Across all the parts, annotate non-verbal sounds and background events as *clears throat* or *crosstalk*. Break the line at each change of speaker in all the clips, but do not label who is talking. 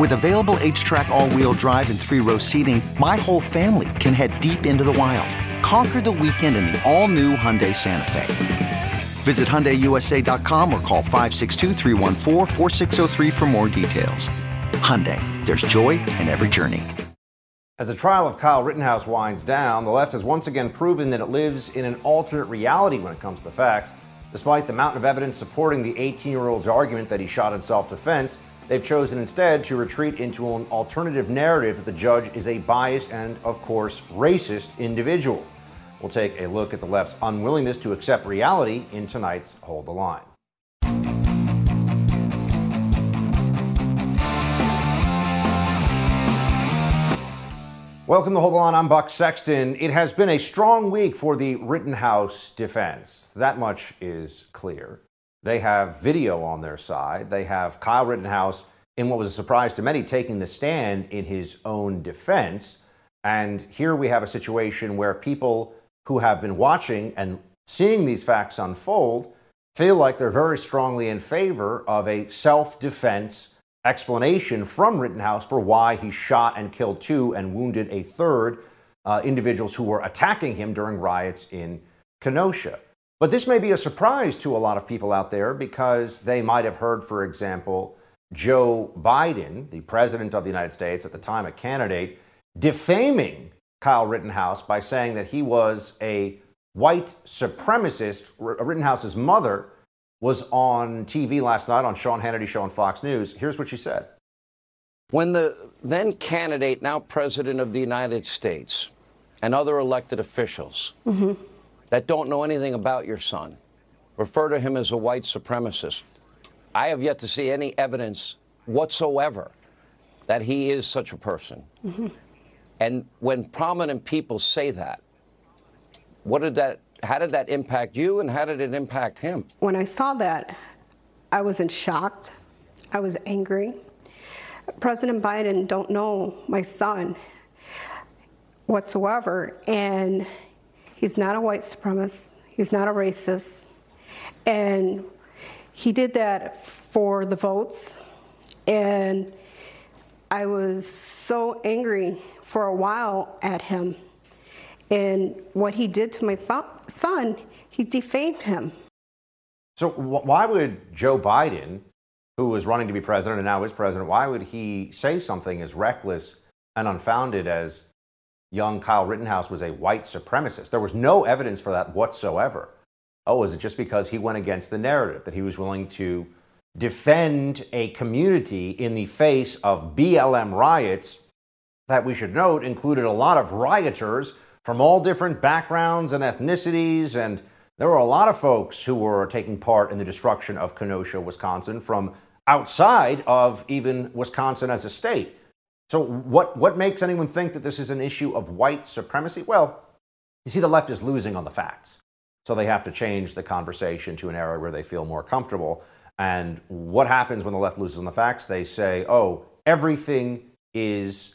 With available HTRAC, all wheel drive, and three row seating, my whole family can head deep into the wild. Conquer the weekend in the all new Hyundai Santa Fe. Visit HyundaiUSA.com or call 562 for more details. Hyundai, there's joy in every journey.
As the trial of Kyle Rittenhouse winds down, the left has once again proven that it lives in an alternate reality when it comes to the facts. Despite the mountain of evidence supporting the 18 year old's argument that he shot in self defense, they've chosen instead to retreat into an alternative narrative that the judge is a biased and, of course, racist individual. We'll take a look at the left's unwillingness to accept reality in tonight's Hold the Line. Welcome to Hold the Line. I'm Buck Sexton. It has been a strong week for the Rittenhouse defense. That much is clear. They have video on their side. They have Kyle Rittenhouse, in what was a surprise to many, taking the stand in his own defense. And here we have a situation where people who have been watching and seeing these facts unfold feel like they're very strongly in favor of a self defense explanation from Rittenhouse for why he shot and killed two and wounded a third uh, individuals who were attacking him during riots in Kenosha. But this may be a surprise to a lot of people out there because they might have heard, for example, Joe Biden, the president of the United States at the time, a candidate, defaming Kyle Rittenhouse by saying that he was a white supremacist. Rittenhouse's mother was on TV last night on Sean Hannity show on Fox News. Here's what she said.
When the then candidate, now president of the United States, and other elected officials mm-hmm. That don't know anything about your son refer to him as a white supremacist, I have yet to see any evidence whatsoever that he is such a person. Mm-hmm. And when prominent people say that, what did that how did that impact you and how did it impact him?
When I saw that, I was in shock. I was angry. President Biden don't know my son whatsoever and he's not a white supremacist. He's not a racist. And he did that for the votes and I was so angry for a while at him and what he did to my son, he defamed him.
So, wh- why would Joe Biden, who was running to be president and now is president, why would he say something as reckless and unfounded as young Kyle Rittenhouse was a white supremacist? There was no evidence for that whatsoever. Oh, is it just because he went against the narrative that he was willing to defend a community in the face of BLM riots that we should note included a lot of rioters from all different backgrounds and ethnicities. And there were a lot of folks who were taking part in the destruction of Kenosha, Wisconsin, from outside of even Wisconsin as a state. So, what, what makes anyone think that this is an issue of white supremacy? Well, you see, the left is losing on the facts. So, they have to change the conversation to an area where they feel more comfortable. And what happens when the left loses on the facts? They say, oh, everything is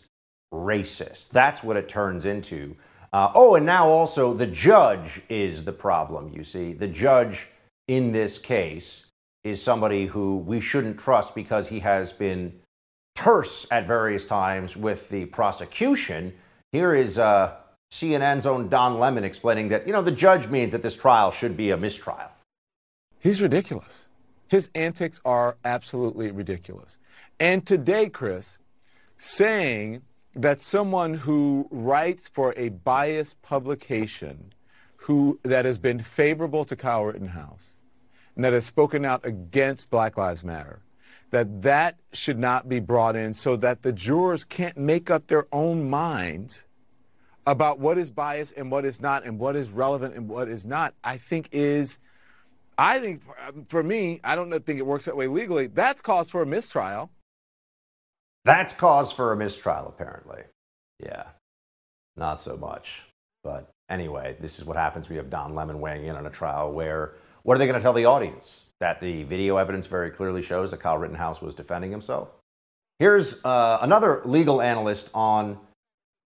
racist. That's what it turns into. Uh, oh, and now also the judge is the problem, you see. The judge in this case is somebody who we shouldn't trust because he has been terse at various times with the prosecution. Here is uh, CNN's own Don Lemon explaining that, you know, the judge means that this trial should be a mistrial.
He's ridiculous. His antics are absolutely ridiculous. And today, Chris, saying that someone who writes for a biased publication who that has been favorable to Kyle Rittenhouse, and that has spoken out against Black Lives Matter, that that should not be brought in so that the jurors can't make up their own minds about what is biased and what is not and what is relevant and what is not, I think is, I think um, for me, I don't think it works that way legally. That's cause for a mistrial.
That's cause for a mistrial, apparently. Yeah, not so much. But anyway, this is what happens. We have Don Lemon weighing in on a trial where what are they going to tell the audience? That the video evidence very clearly shows that Kyle Rittenhouse was defending himself? Here's uh, another legal analyst on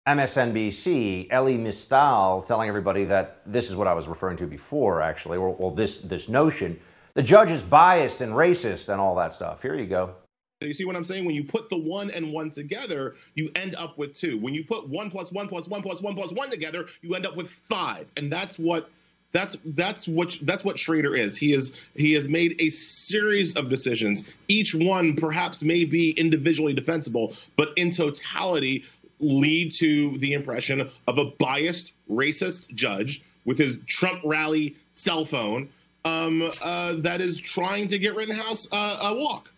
MSNBC, Elie Mystal, telling everybody that this is what I was referring to before, actually, or well, this, this notion. The judge is biased and racist and all that stuff. Here you go.
You see what I'm saying? When you put the one and one together, you end up with two. When you put one plus one plus one plus one plus one together, you end up with five. And that's what that's that's what that's what Schroeder is. He is he has made a series of decisions. Each one perhaps may be individually defensible, but in totality lead to the impression of a biased, racist judge with his Trump rally cell phone um, uh, that is trying to get Rittenhouse uh, a walk.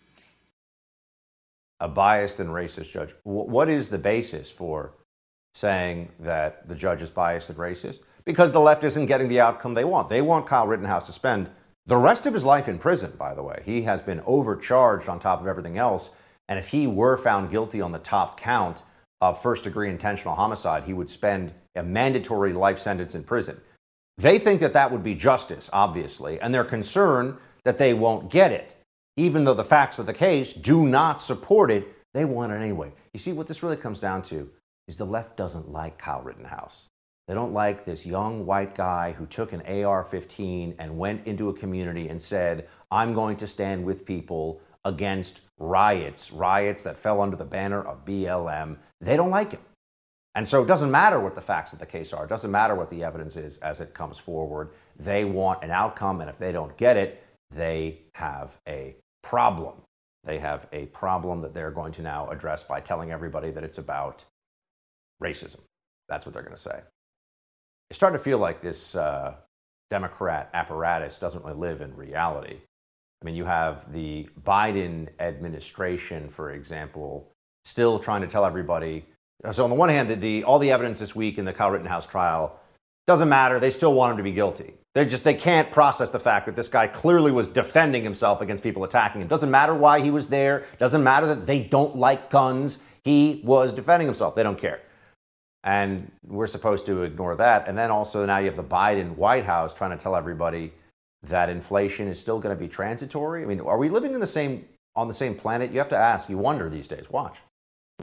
A biased and racist judge. W- what is the basis for saying that the judge is biased and racist? Because the left isn't getting the outcome they want. They want Kyle Rittenhouse to spend the rest of his life in prison, by the way. He has been overcharged on top of everything else. And if he were found guilty on the top count, of first degree intentional homicide, he would spend a mandatory life sentence in prison. They think that that would be justice, obviously, and they're concerned that they won't get it. Even though the facts of the case do not support it, they want it anyway. You see, what this really comes down to is the left doesn't like Kyle Rittenhouse. They don't like this young white guy who took an AR 15 and went into a community and said, I'm going to stand with people against riots, riots that fell under the banner of BLM. They don't like him. And so it doesn't matter what the facts of the case are, it doesn't matter what the evidence is as it comes forward. They want an outcome, and if they don't get it, they have a problem. They have a problem that they're going to now address by telling everybody that it's about racism. That's what they're going to say. It's starting to feel like this uh, Democrat apparatus doesn't really live in reality. I mean, you have the Biden administration, for example, still trying to tell everybody. So on the one hand, the, the, all the evidence this week in the Kyle Rittenhouse trial doesn't matter. They still want him to be guilty. They just they can't process the fact that this guy clearly was defending himself against people attacking him. Doesn't matter why he was there. Doesn't matter that they don't like guns. He was defending himself. They don't care. And we're supposed to ignore that. And then also now you have the Biden White House trying to tell everybody that inflation is still going to be transitory. I mean, are we living in the same on the same planet? You have to ask. You wonder these days. Watch.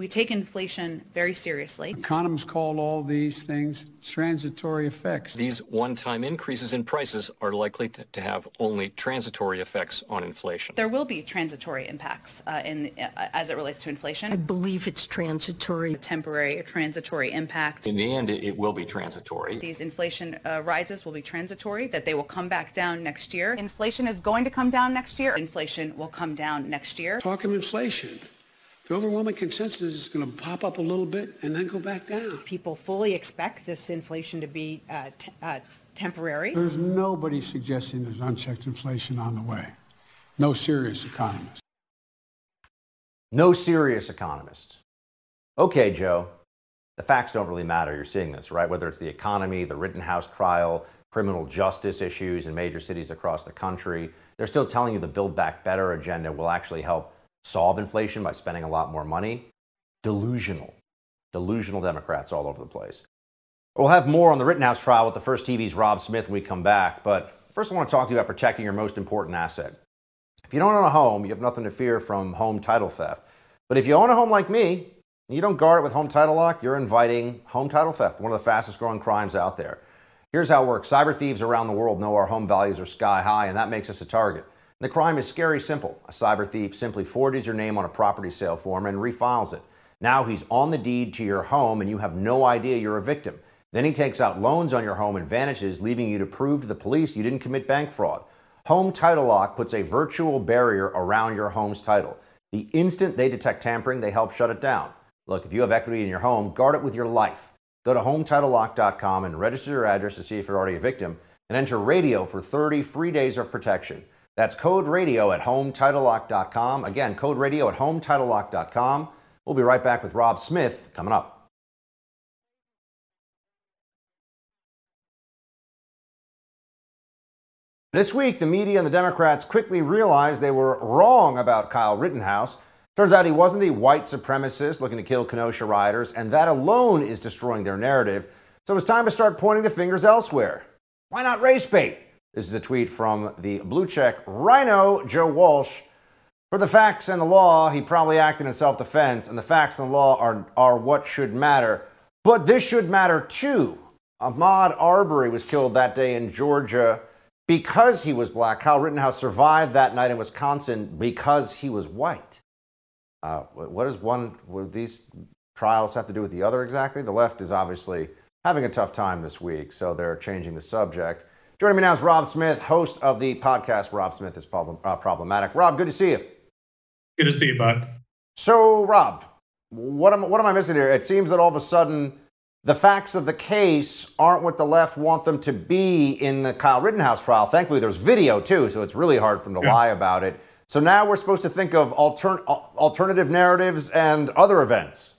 We take inflation very seriously.
Economists call all these things transitory effects.
These one time increases in prices are likely to, to, have only transitory effects on inflation.
There will be transitory impacts uh, in, uh, as it relates to inflation.
I believe it's transitory.
A temporary, transitory impact.
In the end, it, it will be transitory.
These inflation uh, rises will be transitory, that they will come back down next year. Inflation is going to come down next year. Inflation will come down next year.
Talking inflation. The overwhelming consensus is going to pop up a little bit and then go back down.
People fully expect this inflation to be uh, t- uh, temporary.
There's nobody suggesting there's unchecked inflation on the way. No serious economist.
No serious economist. Okay, Joe. The facts don't really matter. You're seeing this, right? Whether it's the economy, the Rittenhouse trial, criminal justice issues in major cities across the country, they're still telling you the Build Back Better agenda will actually help solve inflation by spending a lot more money. Delusional. Delusional Democrats all over the place. We'll have more on the Rittenhouse trial with the First TV's Rob Smith when we come back. But first, I want to talk to you about protecting your most important asset. If you don't own a home, you have nothing to fear from home title theft. But if you own a home like me, and you don't guard it with home title lock, you're inviting home title theft, one of the fastest growing crimes out there. Here's how it works cyber thieves around the world know our home values are sky high, and that makes us a target. The crime is scary simple. A cyber thief simply forges your name on a property sale form and refiles it. Now he's on the deed to your home and you have no idea you're a victim. Then he takes out loans on your home and vanishes, leaving you to prove to the police you didn't commit bank fraud. Home Title Lock puts a virtual barrier around your home's title. The instant they detect tampering, they help shut it down. Look, if you have equity in your home, guard it with your life. Go to HometitleLock.com and register your address to see if you're already a victim, and enter radio for 30 free days of protection. That's code radio at hometitlelock.com. Again, code radio at hometitlelock.com. We'll be right back with Rob Smith coming up. This week, the media and the Democrats quickly realized they were wrong about Kyle Rittenhouse. Turns out he wasn't the white supremacist looking to kill Kenosha rioters, and that alone is destroying their narrative. So it's time to start pointing the fingers elsewhere. Why not race bait? This is a tweet from the blue check rhino Joe Walsh. For the facts and the law, he probably acted in self defense, and the facts and the law are, are what should matter. But this should matter too. Ahmaud Arbery was killed that day in Georgia because he was black. Kyle Rittenhouse survived that night in Wisconsin because he was white. Uh, what does one, what these trials have to do with the other exactly? The left is obviously having a tough time this week, so they're changing the subject. Joining me now is Rob Smith, host of the podcast Rob Smith is problem, uh, Problematic. Rob, good to see you.
Good to see you, Buck.
So, Rob, what am, what am I missing here? It seems that all of a sudden the facts of the case aren't what the left want them to be in the Kyle Rittenhouse trial. Thankfully, there's video too, so it's really hard for them to yeah. lie about it. So now we're supposed to think of altern- alternative narratives and other events.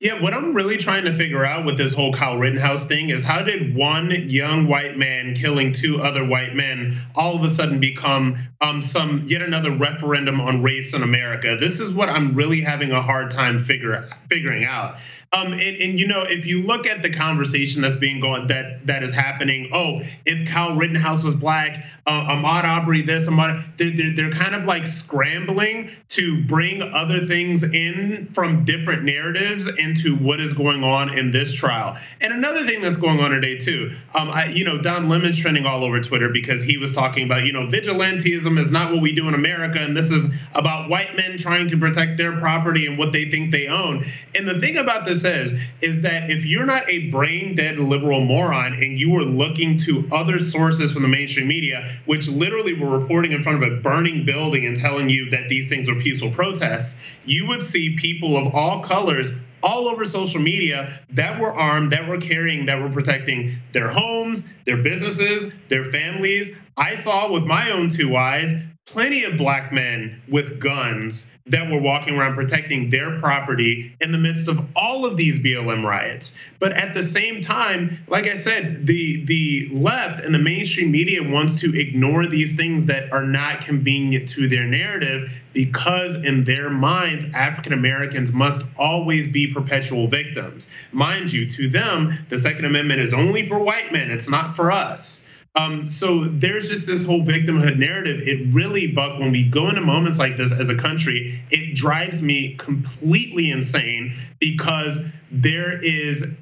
Yeah, what I'm really trying to figure out with this whole Kyle Rittenhouse thing is how did one young white man killing two other white men all of a sudden become um, some yet another referendum on race in America? This is what I'm really having a hard time figure figuring out. Um, and, and, you know, if you look at the conversation that's being going that that is happening, oh, if Kyle Rittenhouse was black, uh, Ahmaud Arbery this, Ahmaud, they're, they're, they're kind of like scrambling to bring other things in from different narratives into what is going on in this trial. And another thing that's going on today too, um, I, you know, Don Lemon's trending all over Twitter because he was talking about, you know, vigilantism is not what we do in America, and this is about white men trying to protect their property and what they think they own. And the thing about this is, is that if you're not a brain dead liberal moron and you were looking to other sources from the mainstream media, which literally were reporting in front of a burning building and telling you that these things are peaceful protests, you would see people of all colors all over social media that were armed, that were carrying, that were protecting their homes, their businesses, their families. I saw with my own two eyes plenty of black men with guns that were walking around protecting their property in the midst of all of these BLM riots. But at the same time, like I said, the the left and the mainstream media wants to ignore these things that are not convenient to their narrative because in their minds African Americans must always be perpetual victims. Mind you, to them, the second amendment is only for white men, it's not for us. Um, so there's just this whole victimhood narrative. It really, Buck, when we go into moments like this as a country, it drives me completely insane because there is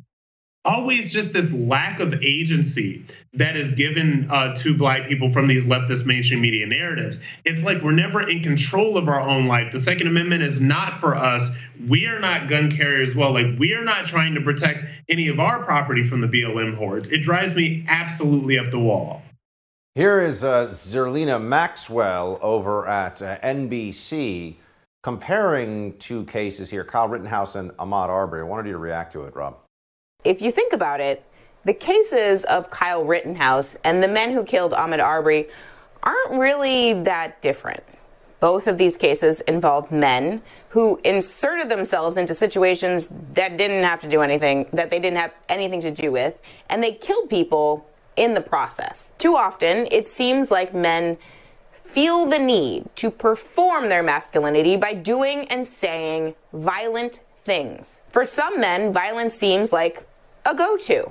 always just this lack of agency that is given uh, to black people from these leftist mainstream media narratives. It's like we're never in control of our own life. The Second Amendment is not for us. We are not gun carriers. Well, like we are not trying to protect any of our property from the BLM hordes. It drives me absolutely up the wall.
Here is uh, Zerlina Maxwell over at uh, NBC comparing two cases here, Kyle Rittenhouse and Ahmaud Arbery. I wanted you to react to it, Rob
if you think about it, the cases of Kyle Rittenhouse and the men who killed Ahmaud Arbery aren't really that different. Both of these cases involved men who inserted themselves into situations that didn't have to do anything, that they didn't have anything to do with, and they killed people in the process. Too often, it seems like men feel the need to perform their masculinity by doing and saying violent things. For some men, violence seems like a go to.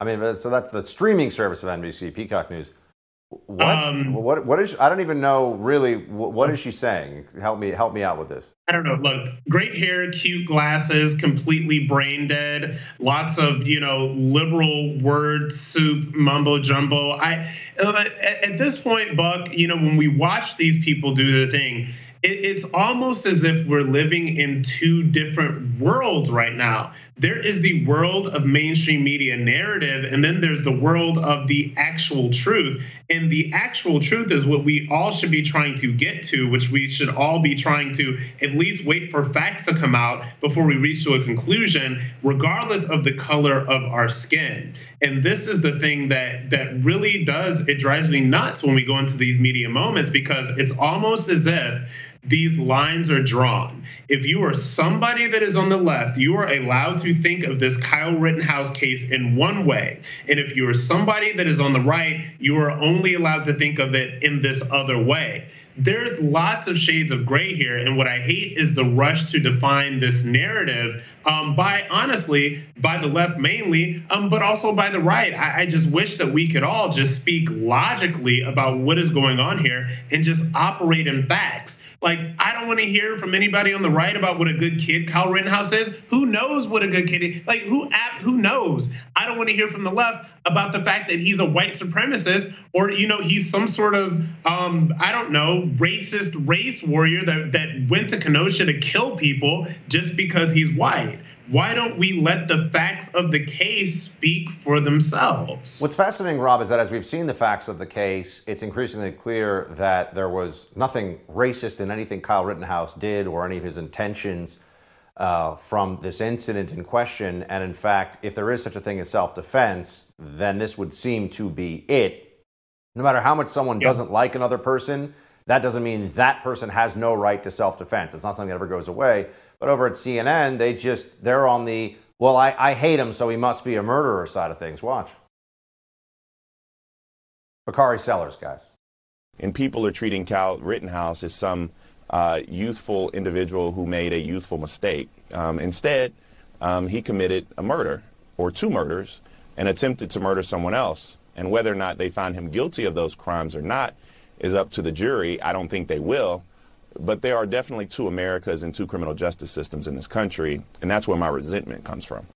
I mean, so that's the streaming service of NBC, Peacock News. What, um, what, what is? I don't even know really. What, what is she saying? Help me, help me out with this.
I don't know. Look, great hair, cute glasses, completely brain dead. Lots of you know liberal word soup, mumbo jumbo. I at, at this point, Buck, you know when we watch these people do the thing, it's almost as if we're living in two different worlds right now. There is the world of mainstream media narrative, and then there's the world of the actual truth. And the actual truth is what we all should be trying to get to, which we should all be trying to at least wait for facts to come out before we reach to a conclusion, regardless of the color of our skin. And this is the thing that that really does it drives me nuts when we go into these media moments because it's almost as if these lines are drawn. If you are somebody that is on the left, you are allowed to think of this Kyle Rittenhouse case in one way. And if you are somebody that is on the right, you are only allowed to think of it in this other way there's lots of shades of gray here. And what I hate is the rush to define this narrative um, by, honestly, by the left mainly, um, but also by the right. I, I just wish that we could all just speak logically about what is going on here and just operate in facts. Like, I don't want to hear from anybody on the right about what a good kid Kyle Rittenhouse is. Who knows what a good kid is? Like, who who knows? I don't want to hear from the left about the fact that he's a white supremacist or, you know, he's some sort of, um, I don't know, racist race warrior that, that went to Kenosha to kill people just because he's white. Why don't we let the facts of the case speak for themselves?
What's fascinating, Rob, is that as we've seen the facts of the case, it's increasingly clear that there was nothing racist in anything Kyle Rittenhouse did or any of his intentions uh, from this incident in question. And in fact, if there is such a thing as self defense, then this would seem to be it. No matter how much someone yep. doesn't like another person, that doesn't mean that person has no right to self defense. It's not something that ever goes away. But over at CNN, they just, they're on the, well, I, I hate him, so he must be a murderer side of things. Watch. Bakari Sellers, guys.
And people are treating Cal Rittenhouse as some uh, youthful individual who made a youthful mistake. Um, instead, um, he committed a murder or two murders and attempted to murder someone else. And whether or not they find him guilty of those crimes or not is up to the jury. I don't think they will. But there are definitely two Americas and two criminal justice systems in this country, and that's where my resentment comes from.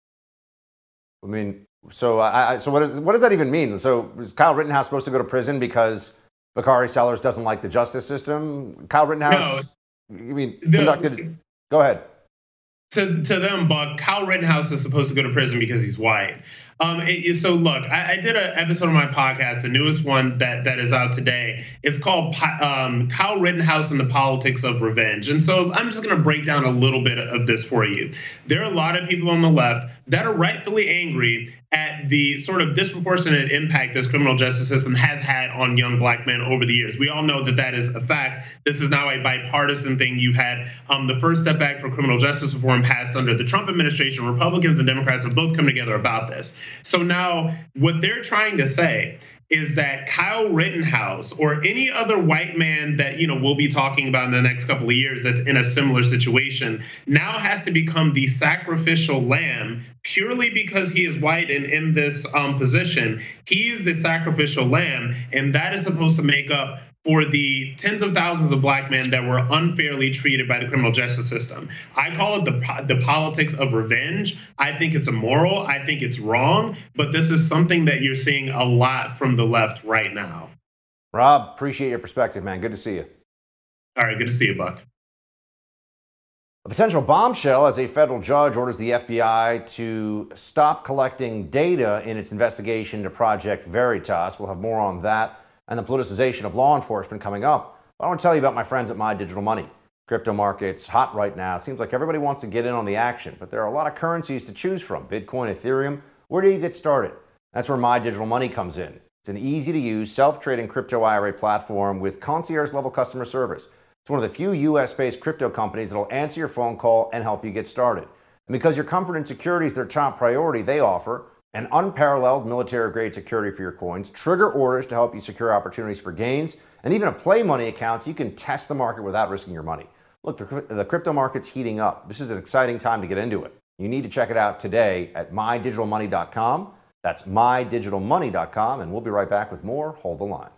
I mean, so I, so what, is, what does that even mean? So is Kyle Rittenhouse supposed to go to prison because Bakari Sellers doesn't like the justice system. Kyle Rittenhouse, no, you mean the, conducted? Go ahead.
To to them, Buck, Kyle Rittenhouse is supposed to go to prison because he's white. Um, it, so look, I, I did an episode of my podcast, the newest one that that is out today. It's called um, Kyle Rittenhouse and the Politics of Revenge. And so I'm just going to break down a little bit of this for you. There are a lot of people on the left that are rightfully angry at the sort of disproportionate impact this criminal justice system has had on young black men over the years. We all know that that is a fact. This is now a bipartisan thing. You had um, the First Step Act for criminal justice reform passed under the Trump administration. Republicans and Democrats have both come together about this. So now what they're trying to say is that Kyle Rittenhouse or any other white man that you know we'll be talking about in the next couple of years that's in a similar situation now has to become the sacrificial lamb purely because he is white and in this um, position. He is the sacrificial lamb, and that is supposed to make up for the tens of thousands of black men that were unfairly treated by the criminal justice system. I call it the the politics of revenge. I think it's immoral. I think it's wrong. But this is something that you're seeing a lot from the left right now.
Rob, appreciate your perspective, man. Good to see you.
All right, good to see you, Buck.
A potential bombshell as a federal judge orders the FBI to stop collecting data in its investigation to Project Veritas. We'll have more on that and the politicization of law enforcement coming up. But I want to tell you about my friends at My Digital Money. Crypto markets hot right now. It seems like everybody wants to get in on the action, but there are a lot of currencies to choose from. Bitcoin, Ethereum. Where do you get started? That's where My Digital Money comes in. It's an easy to use self-trading crypto IRA platform with concierge level customer service. It's one of the few US based crypto companies that will answer your phone call and help you get started. And because your comfort and security is their top priority, they offer and unparalleled military grade security for your coins, trigger orders to help you secure opportunities for gains, and even a play money account so you can test the market without risking your money. Look, the, the crypto market's heating up. This is an exciting time to get into it. You need to check it out today at mydigitalmoney.com. That's mydigitalmoney.com, and we'll be right back with more. Hold the line.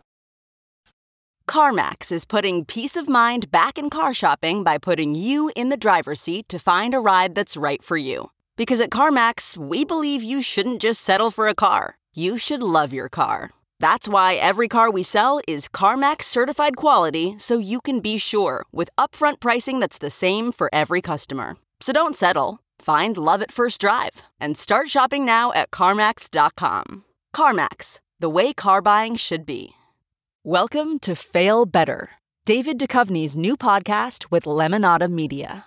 CarMax is putting peace of mind back in car shopping by putting you in the driver's seat to find a ride that's right for you. Because at CarMax, we believe you shouldn't just settle for a car, you should love your car. That's why every car we sell is CarMax certified quality so you can be sure with upfront pricing that's the same for every customer. So don't settle. Find love at first drive and start shopping now at CarMax.com. CarMax, the way car buying should be. Welcome to Fail Better, David Duchovny's new podcast with Lemonada Media.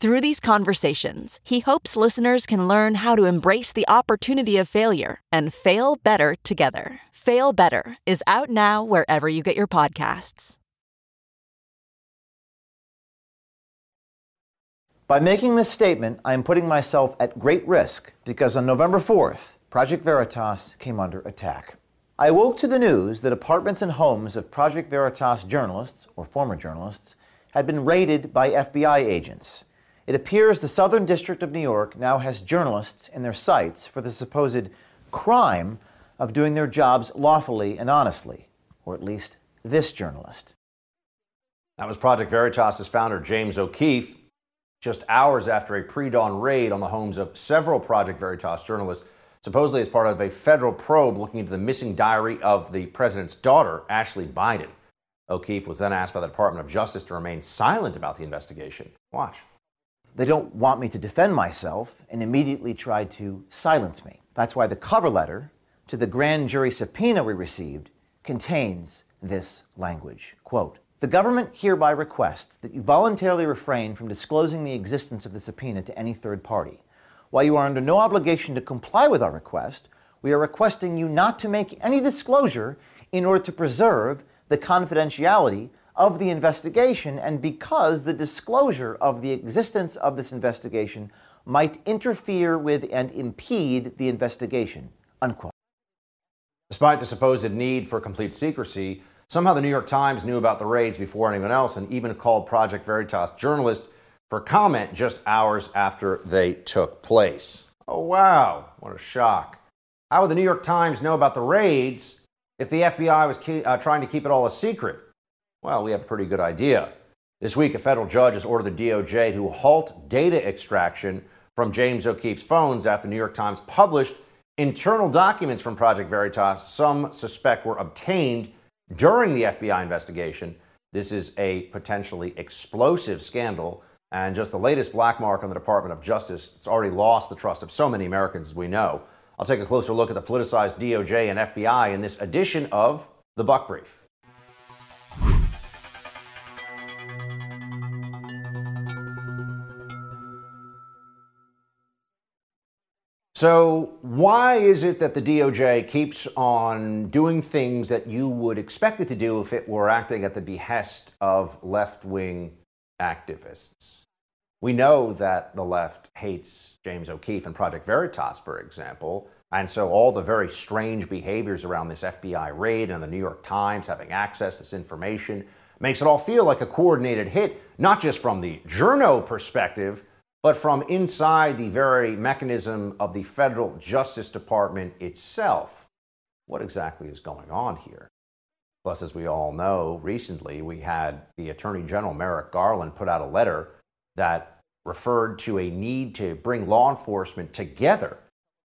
Through these conversations, he hopes listeners can learn how to embrace the opportunity of failure and fail better together. Fail Better is out now wherever you get your podcasts.
By making this statement, I am putting myself at great risk because on November 4th, Project Veritas came under attack. I woke to the news that apartments and homes of Project Veritas journalists, or former journalists, had been raided by FBI agents. It appears the Southern District of New York now has journalists in their sights for the supposed crime of doing their jobs lawfully and honestly, or at least this journalist.
That was Project Veritas' founder, James O'Keefe, just hours after a pre dawn raid on the homes of several Project Veritas journalists, supposedly as part of a federal probe looking into the missing diary of the president's daughter, Ashley Biden. O'Keefe was then asked by the Department of Justice to remain silent about the investigation. Watch.
They don't want me to defend myself and immediately tried to silence me. That's why the cover letter to the grand jury subpoena we received contains this language. Quote, the government hereby requests that you voluntarily refrain from disclosing the existence of the subpoena to any third party. While you are under no obligation to comply with our request, we are requesting you not to make any disclosure in order to preserve the confidentiality of the investigation and because the disclosure of the existence of this investigation might interfere with and impede the investigation. Unquote.
Despite the supposed need for complete secrecy, Somehow the New York Times knew about the raids before anyone else and even called Project Veritas journalists for comment just hours after they took place. Oh, wow, what a shock. How would the New York Times know about the raids if the FBI was ke- uh, trying to keep it all a secret? Well, we have a pretty good idea. This week, a federal judge has ordered the DOJ to halt data extraction from James O'Keefe's phones after the New York Times published internal documents from Project Veritas some suspect were obtained during the FBI investigation. This is a potentially explosive scandal. And just the latest black mark on the Department of Justice, it's already lost the trust of so many Americans, as we know. I'll take a closer look at the politicized DOJ and FBI in this edition of The Buck Brief. So, why is it that the DOJ keeps on doing things that you would expect it to do if it were acting at the behest of left wing activists? We know that the left hates James O'Keefe and Project Veritas, for example. And so, all the very strange behaviors around this FBI raid and the New York Times having access to this information makes it all feel like a coordinated hit, not just from the journo perspective but from inside the very mechanism of the federal Justice Department itself. What exactly is going on here? Plus, as we all know, recently we had the Attorney General Merrick Garland put out a letter that referred to a need to bring law enforcement together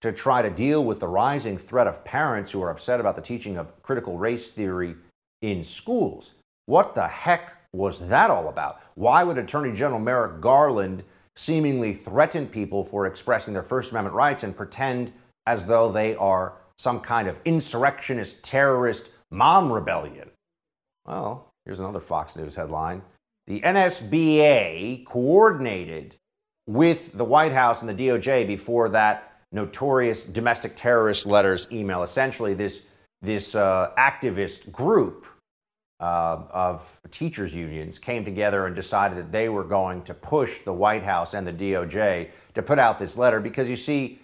to try to deal with the rising threat of parents who are upset about the teaching of critical race theory in schools. What the heck was that all about? Why would Attorney General Merrick Garland seemingly threaten people for expressing their First Amendment rights and pretend as though they are some kind of insurrectionist, terrorist mom rebellion. Well, here's another Fox News headline. The NSBA coordinated with the White House and the DOJ before that notorious domestic terrorist letters email. Essentially, this, this uh, activist group uh, of teachers' unions came together and decided that they were going to push the White House and the DOJ to put out this letter because you see,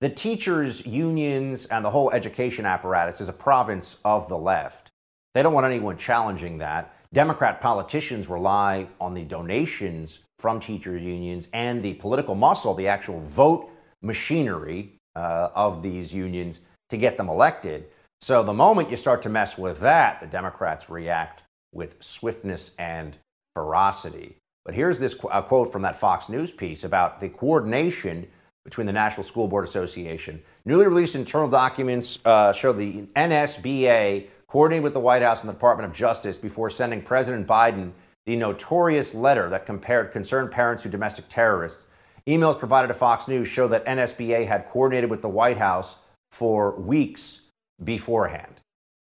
the teachers' unions and the whole education apparatus is a province of the left. They don't want anyone challenging that. Democrat politicians rely on the donations from teachers' unions and the political muscle, the actual vote machinery uh, of these unions to get them elected. So the moment you start to mess with that, the Democrats react with swiftness and ferocity. But here's this qu- quote from that Fox News piece about the coordination between the National School Board Association. Newly released internal documents uh, show the NSBA coordinated with the White House and the Department of Justice before sending President Biden the notorious letter that compared concerned parents to domestic terrorists. Emails provided to Fox News show that NSBA had coordinated with the White House for weeks beforehand.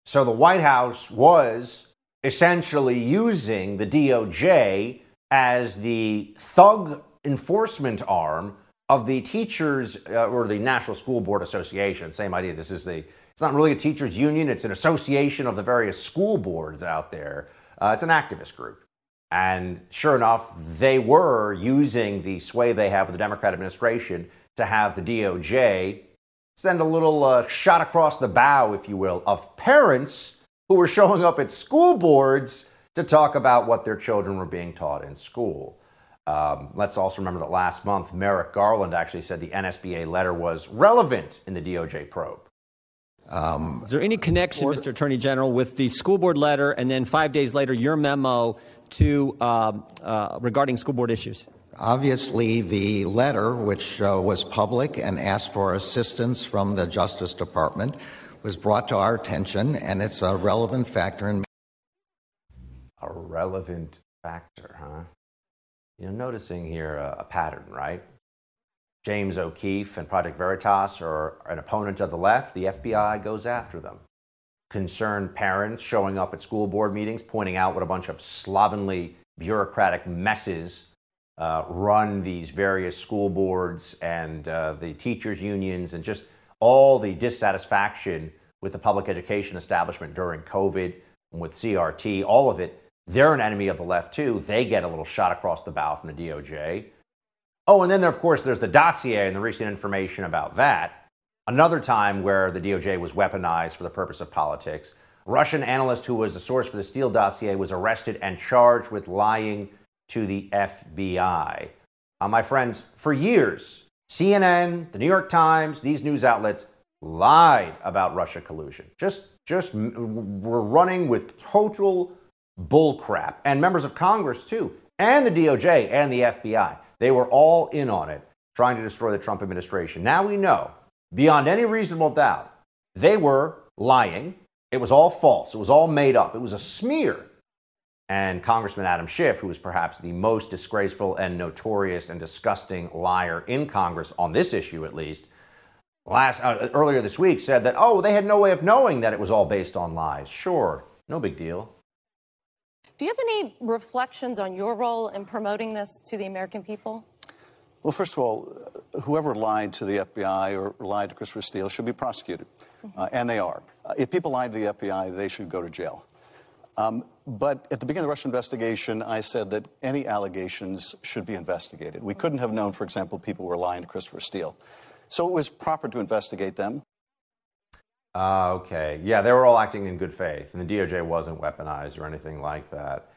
So the White House was essentially using the DOJ as the thug enforcement arm of the teachers uh, or the National School Board Association. Same idea. This is the it's not really a teachers union. It's an association of the various school boards out there. Uh, it's an activist group. And sure enough, they were using the sway they have with the Democrat administration to have the DOJ send a little uh, shot across the bow, if you will, of parents who were showing up at school boards to talk about what their children were being taught in school. Um, let's also remember that last month, Merrick Garland actually said the NSBA letter was relevant in the DOJ probe.
Um, Is there any connection, or, Mr. Attorney General, with the school board letter and then five days later your memo to uh, uh, regarding school board issues?
Obviously, the letter, which uh, was public and asked for assistance from the Justice Department, was brought to our attention, and it's a relevant factor in.
A relevant factor, huh? You're noticing here a, a pattern, right? James O'Keefe and Project Veritas are an opponent of the left. The FBI goes after them. Concerned parents showing up at school board meetings, pointing out what a bunch of slovenly bureaucratic messes uh, run these various school boards and uh, the teachers' unions and just all the dissatisfaction with the public education establishment during COVID and with CRT, all of it. They're an enemy of the left too. They get a little shot across the bow from the DOJ. Oh, and then there, of course, there's the dossier and the recent information about that. Another time where the DOJ was weaponized for the purpose of politics. Russian analyst who was the source for the Steele dossier was arrested and charged with lying to the FBI. Uh, my friends, for years, CNN, the New York Times, these news outlets lied about Russia collusion. Just, just were running with total bullcrap. And members of Congress, too, and the DOJ and the FBI, they were all in on it, trying to destroy the Trump administration. Now we know, beyond any reasonable doubt, they were lying. It was all false. It was all made up. It was a smear and Congressman Adam Schiff, who was perhaps the most disgraceful and notorious and disgusting liar in Congress on this issue, at least, last uh, earlier this week said that oh, they had no way of knowing that it was all based on lies. Sure, no big deal.
Do you have any reflections on your role in promoting this to the American people?
Well, first of all, whoever lied to the FBI or lied to Christopher Steele should be prosecuted, mm-hmm. uh, and they are. Uh, if people lied to the FBI, they should go to jail. Um, but at the beginning of the Russia investigation, I said that any allegations should be investigated. We couldn't have known, for example, people were lying to Christopher Steele. So it was proper to investigate them.
Uh, okay. Yeah, they were all acting in good faith, and the DOJ wasn't weaponized or anything like that.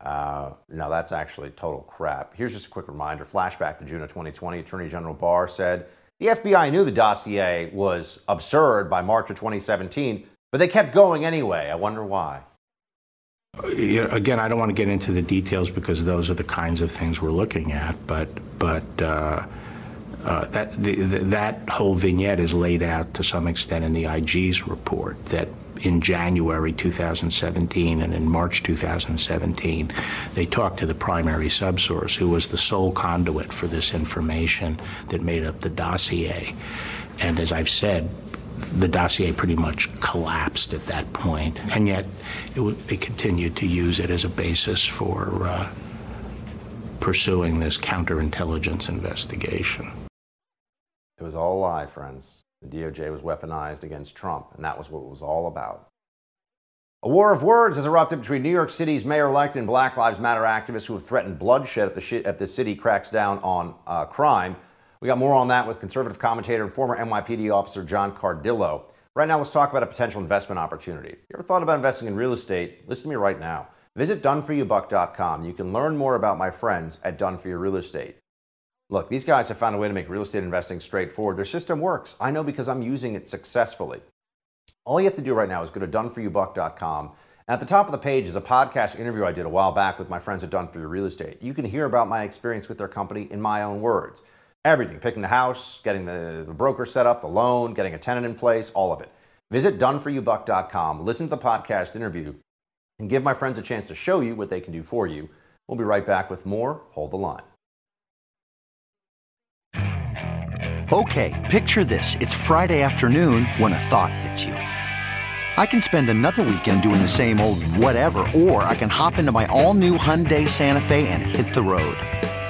Uh, no, that's actually total crap. Here's just a quick reminder flashback to June of 2020. Attorney General Barr said the FBI knew the dossier was absurd by March of 2017, but they kept going anyway. I wonder why.
Again, I don't want to get into the details because those are the kinds of things we're looking at, but but uh, uh, that the, the, that whole vignette is laid out to some extent in the IG's report that in January 2017 and in March 2017, they talked to the primary subsource, who was the sole conduit for this information that made up the dossier. And as I've said, the dossier pretty much collapsed at that point, and yet it, it continued to use it as a basis for uh, pursuing this counterintelligence investigation.
It was all a lie, friends. The DOJ was weaponized against Trump, and that was what it was all about. A war of words has erupted between New York City's mayor-elect and Black Lives Matter activists who have threatened bloodshed if the, sh- if the city cracks down on uh, crime. We got more on that with conservative commentator and former NYPD officer John Cardillo. Right now, let's talk about a potential investment opportunity. You ever thought about investing in real estate? Listen to me right now. visit doneforyoubuck.com. You can learn more about my friends at Done For You Real Estate. Look, these guys have found a way to make real estate investing straightforward. Their system works. I know because I'm using it successfully. All you have to do right now is go to doneforyoubuck.com. At the top of the page is a podcast interview I did a while back with my friends at Done For Your Real Estate. You can hear about my experience with their company in my own words. Everything picking the house, getting the, the broker set up, the loan, getting a tenant in place, all of it. Visit doneforyoubuck.com, listen to the podcast interview, and give my friends a chance to show you what they can do for you. We'll be right back with more. Hold the line.
Okay, picture this. It's Friday afternoon when a thought hits you. I can spend another weekend doing the same old whatever, or I can hop into my all new Hyundai Santa Fe and hit the road.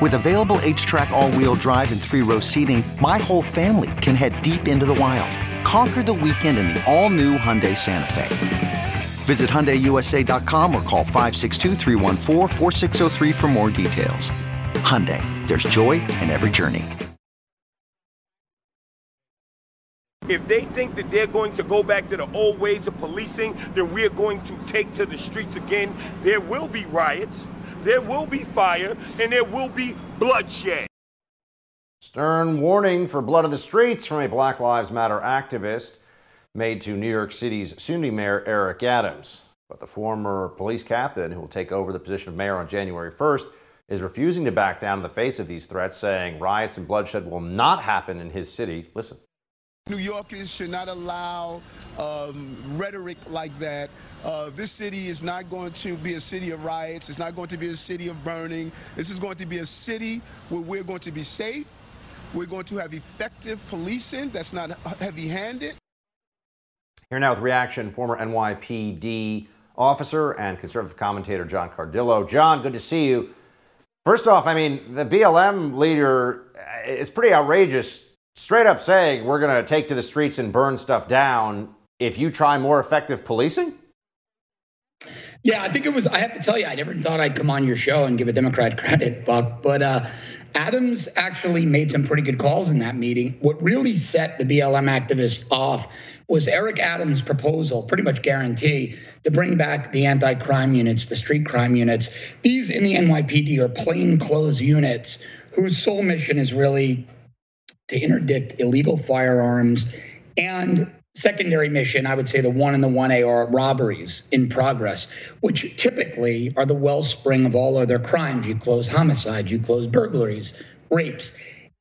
With available HTRAC, all wheel drive, and three row seating, my whole family can head deep into the wild. Conquer the weekend in the all new Hyundai Santa Fe. Visit HyundaiUSA.com or call 562 for more details. Hyundai, there's joy in every journey.
If they think that they're going to go back to the old ways of policing, then we're going to take to the streets again. There will be riots, there will be fire, and there will be bloodshed.
Stern warning for blood in the streets from a Black Lives Matter activist made to New York City's soon to be mayor Eric Adams. But the former police captain, who will take over the position of mayor on January 1st, is refusing to back down in the face of these threats, saying riots and bloodshed will not happen in his city. Listen.
New Yorkers should not allow um, rhetoric like that. Uh, this city is not going to be a city of riots. It's not going to be a city of burning. This is going to be a city where we're going to be safe. We're going to have effective policing that's not heavy handed.
Here now with reaction, former NYPD officer and conservative commentator John Cardillo. John, good to see you. First off, I mean, the BLM leader is pretty outrageous straight up saying we're going to take to the streets and burn stuff down if you try more effective policing?
Yeah, I think it was. I have to tell you, I never thought I'd come on your show and give a Democrat *laughs* credit, Buck. But uh, Adams actually made some pretty good calls in that meeting. What really set the BLM activists off was Eric Adams' proposal, pretty much guarantee, to bring back the anti crime units, the street crime units. These in the NYPD are plainclothes units whose sole mission is really to interdict illegal firearms and secondary mission, I would say the one and the 1A are robberies in progress, which typically are the wellspring of all other crimes. You close homicides, you close burglaries, rapes.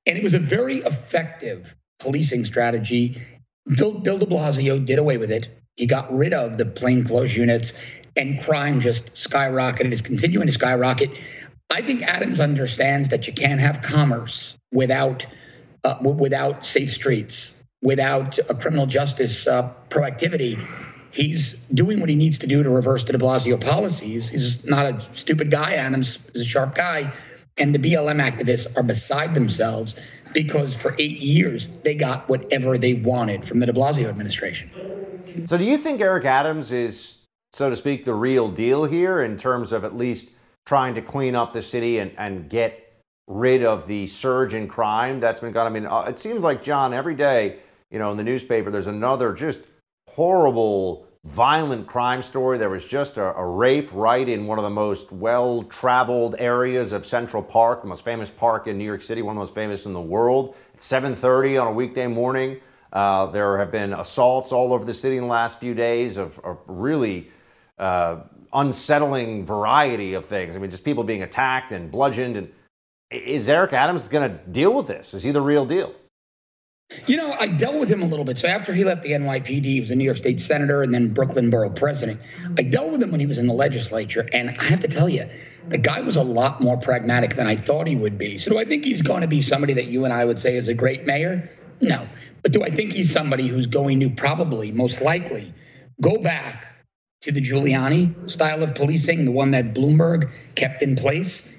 And it was a very effective policing strategy. Bill, Bill de Blasio did away with it. He got rid of the plainclothes units, and crime just skyrocketed. It's continuing to skyrocket. I think Adams understands that you can't have commerce without uh, without safe streets, without a criminal justice uh, proactivity. He's doing what he needs to do to reverse the de Blasio policies. He's not a stupid guy. Adams is a sharp guy. And the BLM activists are beside themselves because for eight years they got whatever they wanted from the de Blasio administration.
So, do you think Eric Adams is, so to speak, the real deal here in terms of at least trying to clean up the city and, and get rid of the surge in crime that's been gone. I mean, uh, it seems like John every day, you know, in the newspaper, there's another just horrible, violent crime story. There was just a, a rape right in one of the most well-traveled areas of Central Park, the most famous park in New York City, one of the most famous in the world. At 7:30 on a weekday morning, uh, there have been assaults all over the city in the last few days of, of really. Uh, unsettling variety of things. I mean, just people being attacked and bludgeoned and is Eric Adams going to deal with this? Is he the real deal?
You know, I dealt with him a little bit. So after he left the NYPD, he was a New York State senator and then Brooklyn borough president. I dealt with him when he was in the legislature, and I have to tell you, the guy was a lot more pragmatic than I thought he would be. So do I think he's going to be somebody that you and I would say is a great mayor? No. But do I think he's somebody who's going to probably, most likely, go back to the Giuliani style of policing, the one that Bloomberg kept in place?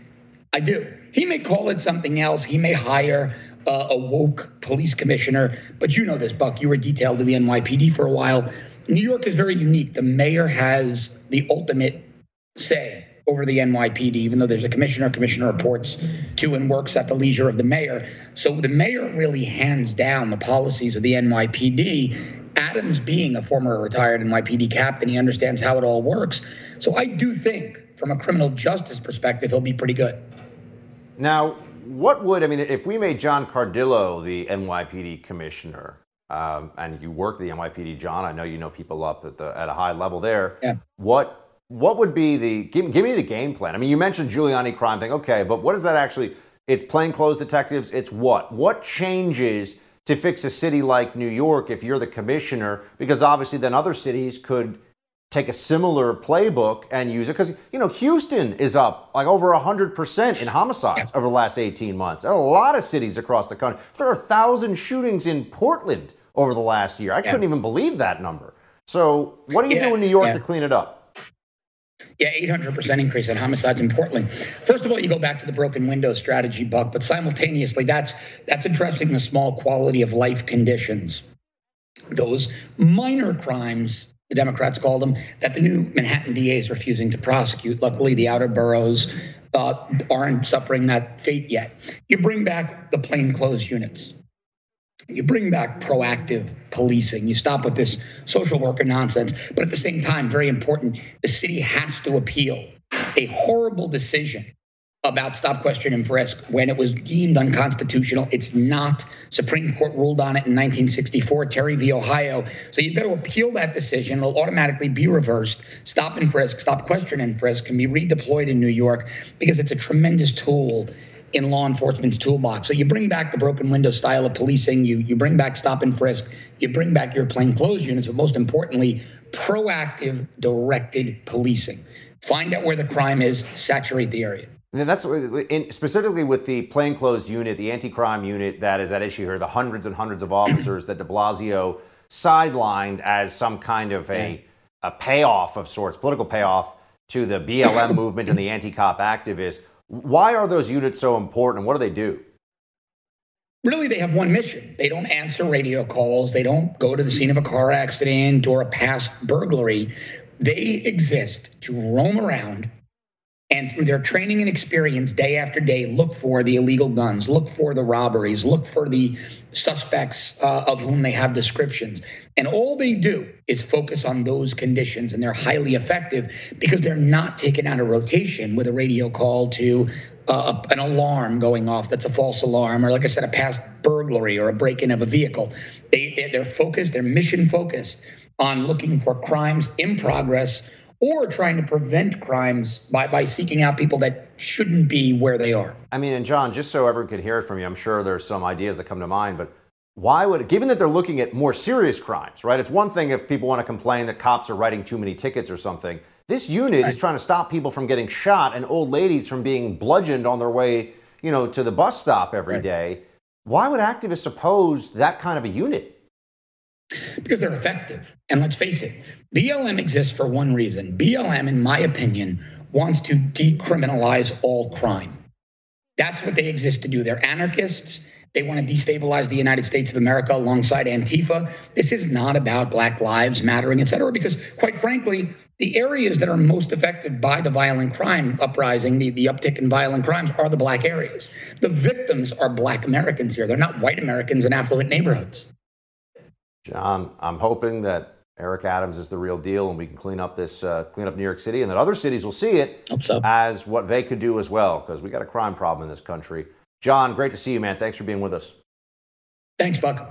I do. He may call it something else. He may hire uh, a woke police commissioner, but you know this, Buck. You were detailed to the NYPD for a while. New York is very unique. The mayor has the ultimate say over the NYPD, even though there's a commissioner. Commissioner reports to and works at the leisure of the mayor. So the mayor really hands down the policies of the NYPD. Adams, being a former retired NYPD captain, he understands how it all works. So I do think, from a criminal justice perspective, he'll be pretty good.
Now, what would I mean if we made John Cardillo the NYPD commissioner? Um, and you work the NYPD, John. I know you know people up at the at a high level there.
Yeah.
What what would be the give, give me the game plan? I mean, you mentioned Giuliani crime thing, okay, but what is that actually? It's plainclothes detectives. It's what? What changes to fix a city like New York if you're the commissioner? Because obviously, then other cities could take a similar playbook and use it because you know Houston is up like over 100% in homicides over the last 18 months. Are a lot of cities across the country. There are thousand shootings in Portland over the last year. I
Yeah.
couldn't even believe that number. So what do you
Yeah,
do in New York
yeah.
to clean it up?
Yeah, 800% increase in homicides in Portland. First of all, you go back to the broken window strategy, Buck, but simultaneously, that's that's addressing the small quality of life conditions. Those minor crimes, the Democrats call them, that the new Manhattan DA is refusing to prosecute. Luckily, the outer boroughs uh, aren't suffering that fate yet. You bring back the plainclothes units. You bring back proactive policing. You stop with this social worker nonsense. But at the same time, very important, the city has to appeal a horrible decision about stop, question, and frisk when it was deemed unconstitutional. It's not. Supreme Court ruled on it in 1964, Terry v. Ohio. So you've got to appeal that decision. It'll automatically be reversed. Stop and frisk, stop, question, and frisk can be redeployed in New York because it's a tremendous tool in law enforcement's toolbox. So you bring back the broken window style of policing, you you bring back stop and frisk, you bring back your plainclothes units, but most importantly, proactive directed policing. Find out where the crime is, saturate the area.
And that's uh, in, specifically with the plainclothes unit, the anti-crime unit that is at issue here, the hundreds and hundreds of officers that De Blasio sidelined as some kind of a, a payoff of sorts, political payoff to the BLM movement and the anti-cop activists. Why are those units so important, and what do they do?
Really, they have one mission. They don't answer radio calls. They don't go to the scene of a car accident or a past burglary. They exist to roam around and through their training and experience day after day look for the illegal guns look for the robberies look for the suspects uh, of whom they have descriptions. And all they do is focus on those conditions and they're highly effective because they're not taken out of rotation with a radio call to uh, an alarm going off that's a false alarm or like i said a past burglary or a break-in of a vehicle. They, they're focused they're mission focused on looking for crimes in progress or trying to prevent crimes by, by seeking out people that shouldn't be where they are.
I mean, and John, just so everyone could hear it from you, I'm sure there's some ideas that come to mind, but why would, given that they're looking at more serious crimes, right? It's one thing if people want to complain that cops are writing too many tickets or something. This unit
Right.
is trying to stop people from getting shot and old ladies from being bludgeoned on their way, you know, to the bus stop every day. Why would activists oppose that kind of a unit?
Because they're effective. And let's face it, BLM exists for one reason. BLM, in my opinion, wants to decriminalize all crime. That's what they exist to do. They're anarchists. They want to destabilize the United States of America alongside Antifa. This is not about Black Lives Mattering, et cetera, because quite frankly, the areas that are most affected by the violent crime uprising, the, the uptick in violent crimes, are the black areas. The victims are black Americans here. They're not white Americans in affluent neighborhoods.
John, I'm hoping that Eric Adams is the real deal, and we can clean up this, uh, clean up New York City, and that other cities will see it as what they could do as well, because we got a crime problem in this country. John, great to see you, man. Thanks for being with us.
Thanks, Buck.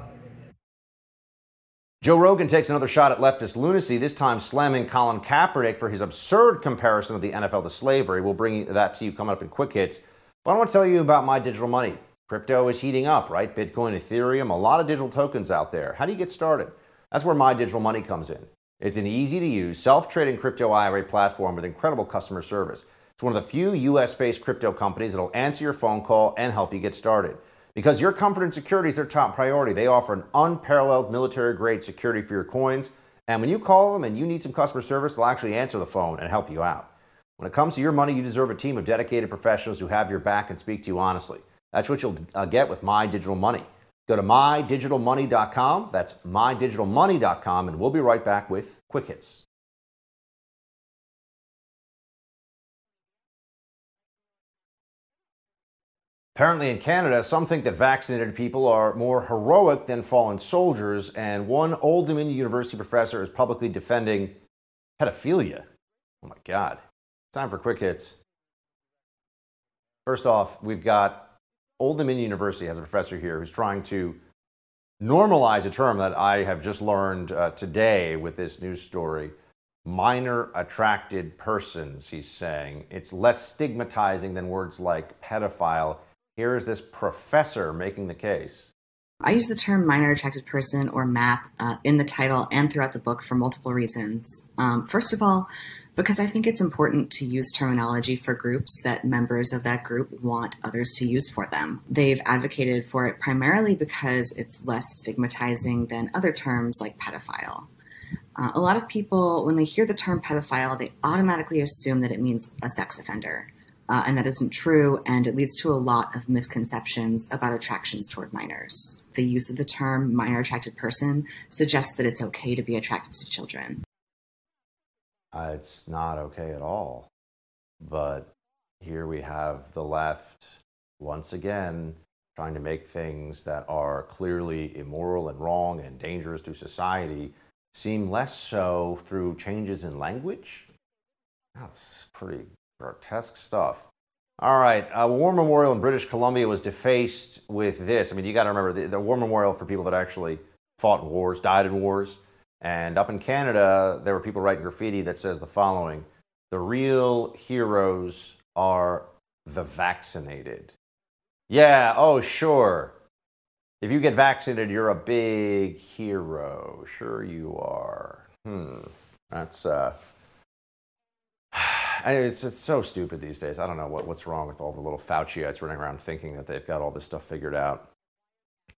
Joe Rogan takes another shot at leftist lunacy, this time slamming Colin Kaepernick for his absurd comparison of the NFL to slavery. We'll bring that to you coming up in quick hits. But I want to tell you about my digital money. Crypto is heating up, right? Bitcoin, Ethereum, a lot of digital tokens out there. How do you get started? That's where my digital money comes in. It's an easy to use, self trading crypto IRA platform with incredible customer service. It's one of the few US based crypto companies that'll answer your phone call and help you get started. Because your comfort and security is their top priority, they offer an unparalleled military grade security for your coins And when you call them and you need some customer service, they'll actually answer the phone and help you out. When it comes to your money, you deserve a team of dedicated professionals who have your back and speak to you honestly. That's what you'll uh, get with My Digital Money. Go to mydigitalmoney.com. That's mydigitalmoney.com, and we'll be right back with Quick Hits. Apparently, in Canada, some think that vaccinated people are more heroic than fallen soldiers, and one Old Dominion University professor is publicly defending pedophilia. Oh my God. Time for quick hits. First off, we've got Old Dominion University has a professor here who's trying to normalize a term that I have just learned uh, today with this news story minor attracted persons, he's saying. It's less stigmatizing than words like pedophile here is this professor making the case.
I use the term minor attracted person or MAP uh, in the title and throughout the book for multiple reasons. Um, first of all, because I think it's important to use terminology for groups that members of that group want others to use for them. They've advocated for it primarily because it's less stigmatizing than other terms like pedophile. Uh, a lot of people, when they hear the term pedophile, they automatically assume that it means a sex offender uh, and that isn't true, and it leads to a lot of misconceptions about attractions toward minors. The use of the term minor attracted person suggests that it's okay to be attracted to children.
Uh, it's not okay at all. But here we have the left once again trying to make things that are clearly immoral and wrong and dangerous to society seem less so through changes in language. That's pretty Grotesque stuff. All right, a war memorial in British Columbia was defaced with this. I mean, you got to remember the, the war memorial for people that actually fought in wars, died in wars. And up in Canada, there were people writing graffiti that says the following The real heroes are the vaccinated. Yeah, oh, sure. If you get vaccinated, you're a big hero. Sure, you are. Hmm. That's, uh, *sighs* it's, it's so stupid these days. I don't know what, what's wrong with all the little Fauciites running around thinking that they've got all this stuff figured out.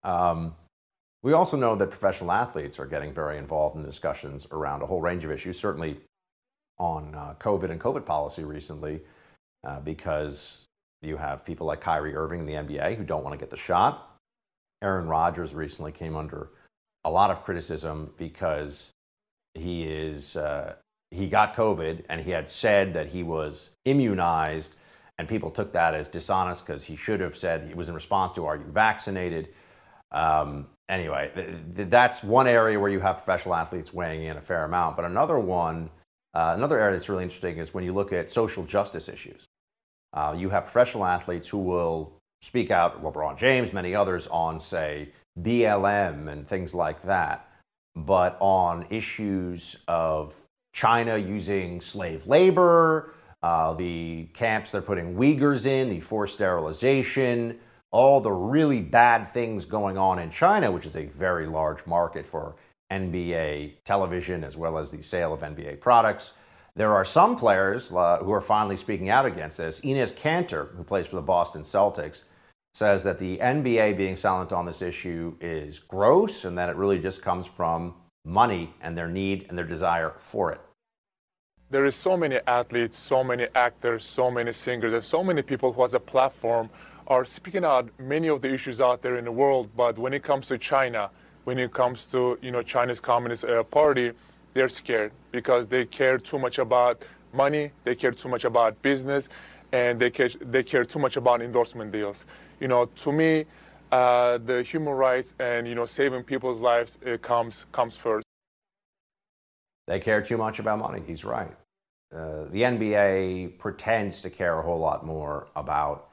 Um, we also know that professional athletes are getting very involved in discussions around a whole range of issues, certainly on uh, COVID and COVID policy recently, uh, because you have people like Kyrie Irving in the NBA who don't want to get the shot. Aaron Rodgers recently came under a lot of criticism because he is uh, he got COVID and he had said that he was immunized, and people took that as dishonest because he should have said he was in response to, Are you vaccinated? Um, anyway, th- th- that's one area where you have professional athletes weighing in a fair amount. But another one, uh, another area that's really interesting is when you look at social justice issues. Uh, you have professional athletes who will speak out, LeBron James, many others, on, say, BLM and things like that. But on issues of China using slave labor, uh, the camps they're putting Uyghurs in, the forced sterilization, all the really bad things going on in China, which is a very large market for NBA television as well as the sale of NBA products. There are some players uh, who are finally speaking out against this. Enes Kanter, who plays for the Boston Celtics, says that the NBA being silent on this issue is gross and that it really just comes from money and their need and their desire for it.
There is so many athletes, so many actors, so many singers, and so many people who has a platform are speaking out many of the issues out there in the world. But when it comes to China, when it comes to you know China's Communist uh, Party, they're scared because they care too much about money, they care too much about business, and they care, they care too much about endorsement deals. You know, to me, uh, the human rights and you know saving people's lives comes comes first.
They care too much about money. He's right. Uh, the NBA pretends to care a whole lot more about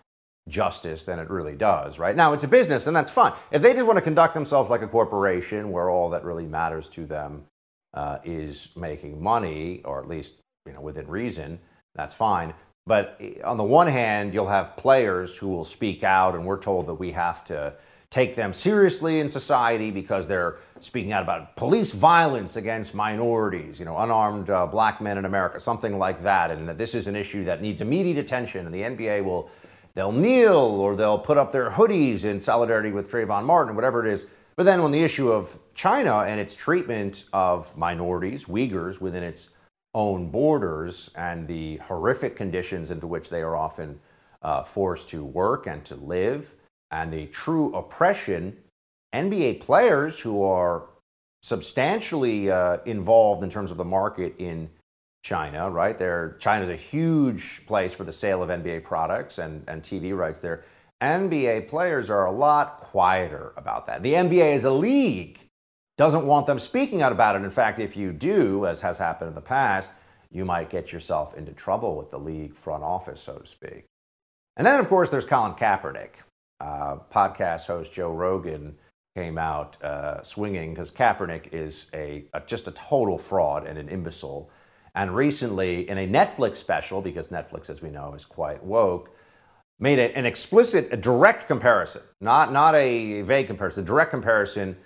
justice than it really does, right? Now, it's a business, and that's fine. If they just want to conduct themselves like a corporation where all that really matters to them uh, is making money, or at least you know within reason, that's fine. But on the one hand, you'll have players who will speak out, and we're told that we have to take them seriously in society because they're speaking out about police violence against minorities, you know, unarmed uh, black men in America, something like that, and that this is an issue that needs immediate attention, and the NBA will they'll kneel or they'll put up their hoodies in solidarity with Trayvon Martin, whatever it is. But then on the issue of China and its treatment of minorities, Uyghurs, within its own borders and the horrific conditions into which they are often uh, forced to work and to live, and the true oppression, NBA players who are substantially uh, involved in terms of the market in China, right? There, China's a huge place for the sale of NBA products and, and TV rights there. NBA players are a lot quieter about that. The NBA as a league doesn't want them speaking out about it. In fact, if you do, as has happened in the past, you might get yourself into trouble with the league front office, so to speak. And then, of course, there's Colin Kaepernick. Uh, podcast host Joe Rogan came out uh, swinging because Kaepernick is a, a, just a total fraud and an imbecile. And recently, in a Netflix special, because Netflix, as we know, is quite woke, made an explicit, a direct comparison, not, not a vague comparison, a direct comparison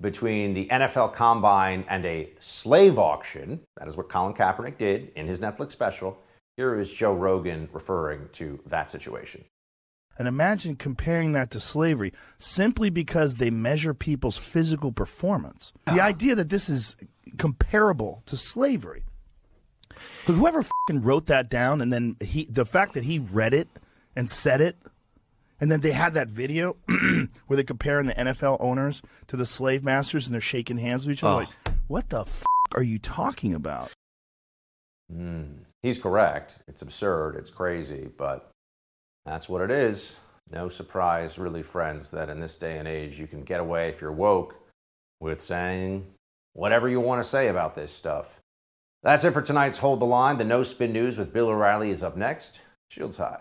between the NFL Combine and a slave auction. That is what Colin Kaepernick did in his Netflix special. Here is Joe Rogan referring to that situation.
And imagine comparing that to slavery simply because they measure people's physical performance. The idea that this is comparable to slavery. But whoever fucking wrote that down and then he the fact that he read it and said it and then they had that video *clears throat* where they're comparing the NFL owners to the slave masters and they're shaking hands with each other.
Oh.
Like, what the f- are you talking about?
Mm, he's correct. It's absurd. It's crazy, but that's what it is. No surprise, really, friends, that in this day and age you can get away if you're woke with saying whatever you want to say about this stuff. That's it for tonight's Hold the Line. The No Spin News with Bill O'Reilly is up next. Shields high.